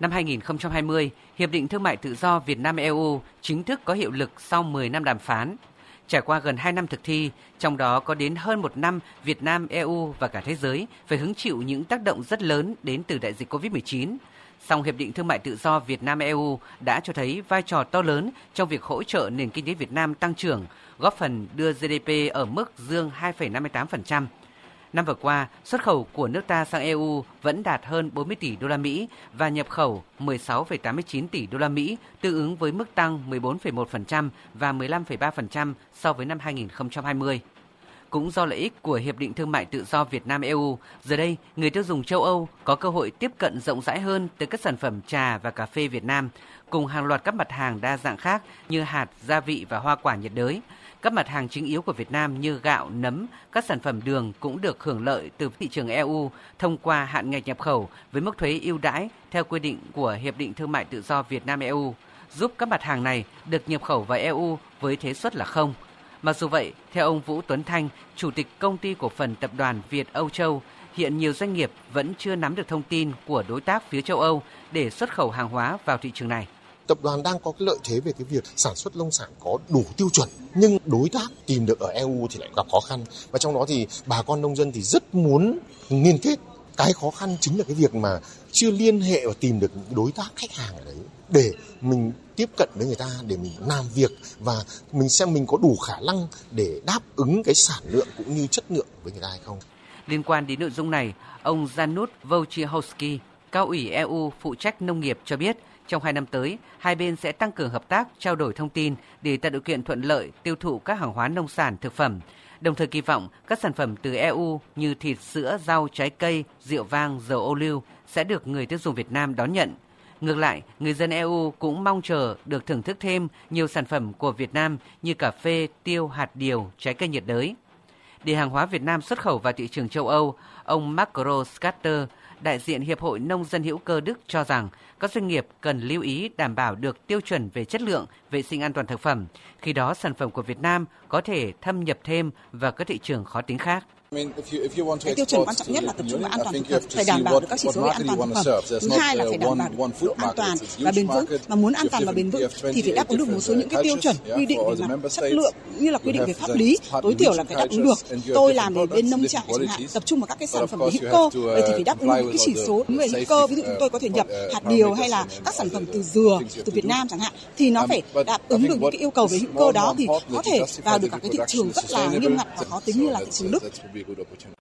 Năm 2020, Hiệp định Thương mại Tự do Việt Nam-EU chính thức có hiệu lực sau 10 năm đàm phán. Trải qua gần 2 năm thực thi, trong đó có đến hơn một năm Việt Nam, EU và cả thế giới phải hứng chịu những tác động rất lớn đến từ đại dịch COVID-19. Song Hiệp định Thương mại Tự do Việt Nam-EU đã cho thấy vai trò to lớn trong việc hỗ trợ nền kinh tế Việt Nam tăng trưởng, góp phần đưa GDP ở mức dương 2,58%. Năm vừa qua, xuất khẩu của nước ta sang EU vẫn đạt hơn 40 tỷ đô la Mỹ và nhập khẩu 16,89 tỷ đô la Mỹ, tương ứng với mức tăng 14,1% và 15,3% so với năm 2020. Cũng do lợi ích của Hiệp định Thương mại Tự do Việt Nam EU, giờ đây người tiêu dùng châu Âu có cơ hội tiếp cận rộng rãi hơn tới các sản phẩm trà và cà phê Việt Nam, cùng hàng loạt các mặt hàng đa dạng khác như hạt, gia vị và hoa quả nhiệt đới. Các mặt hàng chính yếu của Việt Nam như gạo, nấm, các sản phẩm đường cũng được hưởng lợi từ thị trường EU thông qua hạn ngạch nhập khẩu với mức thuế ưu đãi theo quy định của Hiệp định Thương mại Tự do Việt Nam EU, giúp các mặt hàng này được nhập khẩu vào EU với thuế suất là không. Mặc dù vậy, theo ông Vũ Tuấn Thanh, Chủ tịch Công ty Cổ phần Tập đoàn Việt Âu Châu, hiện nhiều doanh nghiệp vẫn chưa nắm được thông tin của đối tác phía châu Âu để xuất khẩu hàng hóa vào thị trường này. Tập đoàn đang có cái lợi thế về cái việc sản xuất nông sản có đủ tiêu chuẩn nhưng đối tác tìm được ở EU thì lại gặp khó khăn. Và trong đó thì bà con nông dân thì rất muốn liên kết cái khó khăn chính là cái việc mà chưa liên hệ và tìm được những đối tác khách hàng ở đấy để mình tiếp cận với người ta để mình làm việc và mình xem mình có đủ khả năng để đáp ứng cái sản lượng cũng như chất lượng với người ta hay không. Liên quan đến nội dung này, ông Janusz Wojciechowski, cao ủy EU phụ trách nông nghiệp cho biết trong hai năm tới, hai bên sẽ tăng cường hợp tác, trao đổi thông tin để tạo điều kiện thuận lợi tiêu thụ các hàng hóa nông sản, thực phẩm. Đồng thời kỳ vọng các sản phẩm từ EU như thịt, sữa, rau, trái cây, rượu vang, dầu ô liu sẽ được người tiêu dùng Việt Nam đón nhận. Ngược lại, người dân EU cũng mong chờ được thưởng thức thêm nhiều sản phẩm của Việt Nam như cà phê, tiêu, hạt điều, trái cây nhiệt đới. Để hàng hóa Việt Nam xuất khẩu vào thị trường châu Âu, ông Marco Scatter, đại diện Hiệp hội Nông dân hữu cơ Đức cho rằng các doanh nghiệp cần lưu ý đảm bảo được tiêu chuẩn về chất lượng, vệ sinh an toàn thực phẩm. Khi đó, sản phẩm của Việt Nam có thể thâm nhập thêm vào các thị trường khó tính khác. Cái tiêu chuẩn quan trọng nhất là tập trung vào an toàn thực phẩm, phải đảm bảo được các chỉ số về an toàn thực phẩm. Thứ hai là phải đảm bảo được độ an toàn và bền vững. Mà muốn an toàn và bền vững thì phải đáp ứng được một số những cái tiêu chuẩn quy định về mặt chất lượng như là quy định về pháp lý, tối thiểu là phải đáp ứng được. Tôi làm về bên nông trại chẳng hạn, tập trung vào các cái sản phẩm về hữu cơ, vậy thì phải đáp ứng những cái chỉ số về hữu cơ. Ví dụ chúng tôi có thể nhập hạt điều hay là các sản phẩm từ dừa, từ Việt Nam chẳng hạn, thì nó phải đáp ứng được những cái yêu cầu về hữu cơ đó thì có thể vào được các cái thị trường rất là nghiêm ngặt và khó tính như là thị trường Đức. bir grup.